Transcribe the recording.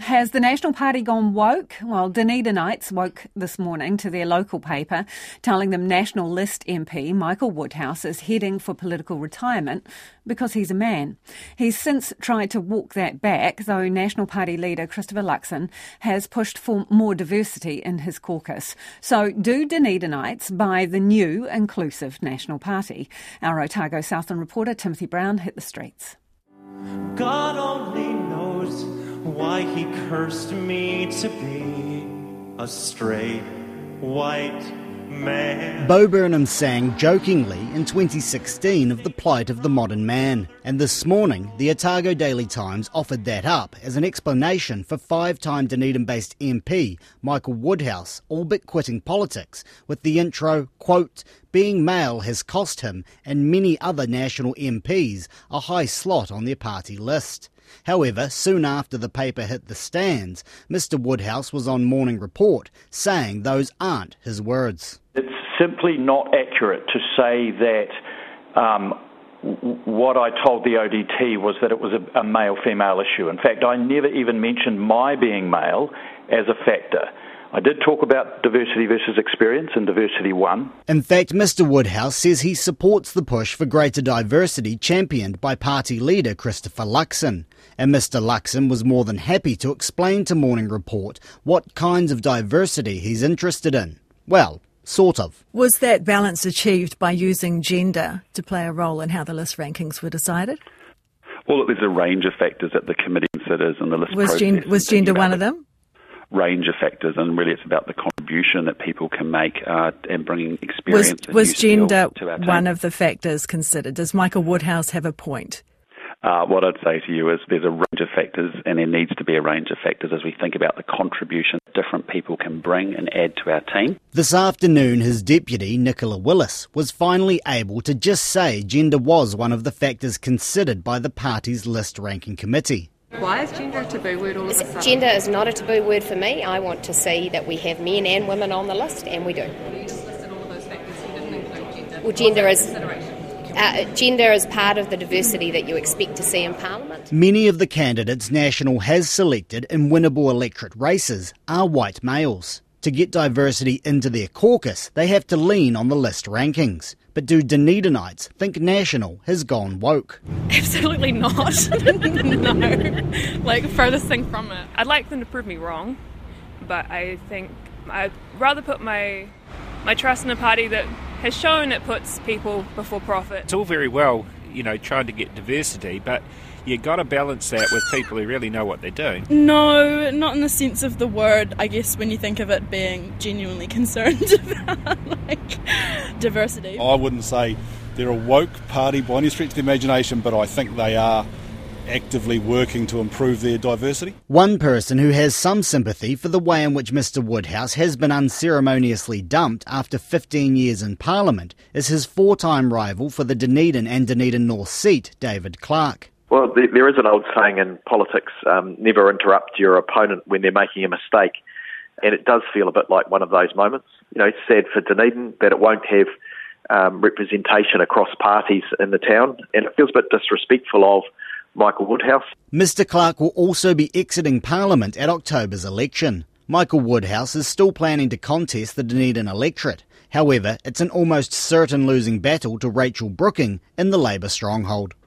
Has the National Party gone woke? Well, Dunedinites woke this morning to their local paper telling them National List MP Michael Woodhouse is heading for political retirement because he's a man. He's since tried to walk that back, though National Party leader Christopher Luxon has pushed for more diversity in his caucus. So, do Dunedinites buy the new inclusive National Party? Our Otago Southland reporter Timothy Brown hit the streets. God only why he cursed me to be a straight white man. Bo Burnham sang jokingly in 2016 of the plight of the modern man, and this morning the Otago Daily Times offered that up as an explanation for five-time Dunedin-based MP Michael Woodhouse all but quitting politics with the intro, quote, being male has cost him and many other national MPs a high slot on their party list. However, soon after the paper hit the stands, Mr Woodhouse was on Morning Report saying those aren't his words. It's simply not accurate to say that um, what I told the ODT was that it was a, a male female issue. In fact, I never even mentioned my being male as a factor. I did talk about diversity versus experience and diversity one. In fact, Mr Woodhouse says he supports the push for greater diversity championed by party leader Christopher Luxon. And Mr Luxon was more than happy to explain to Morning Report what kinds of diversity he's interested in. Well, sort of. Was that balance achieved by using gender to play a role in how the list rankings were decided? Well, there's a range of factors that the committee considers in the list was process. Gen- was gender one of them? Range of factors, and really it's about the contribution that people can make uh, and bringing experience. Was, was gender one of the factors considered? Does Michael Woodhouse have a point? Uh, what I'd say to you is there's a range of factors, and there needs to be a range of factors as we think about the contribution different people can bring and add to our team. This afternoon, his deputy, Nicola Willis, was finally able to just say gender was one of the factors considered by the party's list ranking committee. Why is gender a taboo word all of a sudden? Gender is not a taboo word for me. I want to see that we have men and women on the list, and we do. You just listed all of those factors. You didn't include gender. Well, gender is. Uh, gender is part of the diversity that you expect to see in Parliament. Many of the candidates National has selected in winnable electorate races are white males. To get diversity into their caucus, they have to lean on the list rankings. But do Dunedinites think National has gone woke? Absolutely not. no. Like, furthest thing from it. I'd like them to prove me wrong, but I think I'd rather put my my trust in a party that has shown it puts people before profit. It's all very well, you know, trying to get diversity, but you got to balance that with people who really know what they're doing. No, not in the sense of the word. I guess when you think of it being genuinely concerned about like diversity. I wouldn't say they're a woke party by any stretch of the imagination, but I think they are actively working to improve their diversity. One person who has some sympathy for the way in which Mr Woodhouse has been unceremoniously dumped after 15 years in Parliament is his four time rival for the Dunedin and Dunedin North seat, David Clark. Well, there is an old saying in politics um, never interrupt your opponent when they're making a mistake. And it does feel a bit like one of those moments. You know, it's sad for Dunedin that it won't have um, representation across parties in the town. And it feels a bit disrespectful of Michael Woodhouse. Mr Clark will also be exiting Parliament at October's election. Michael Woodhouse is still planning to contest the Dunedin electorate. However, it's an almost certain losing battle to Rachel Brooking in the Labour stronghold.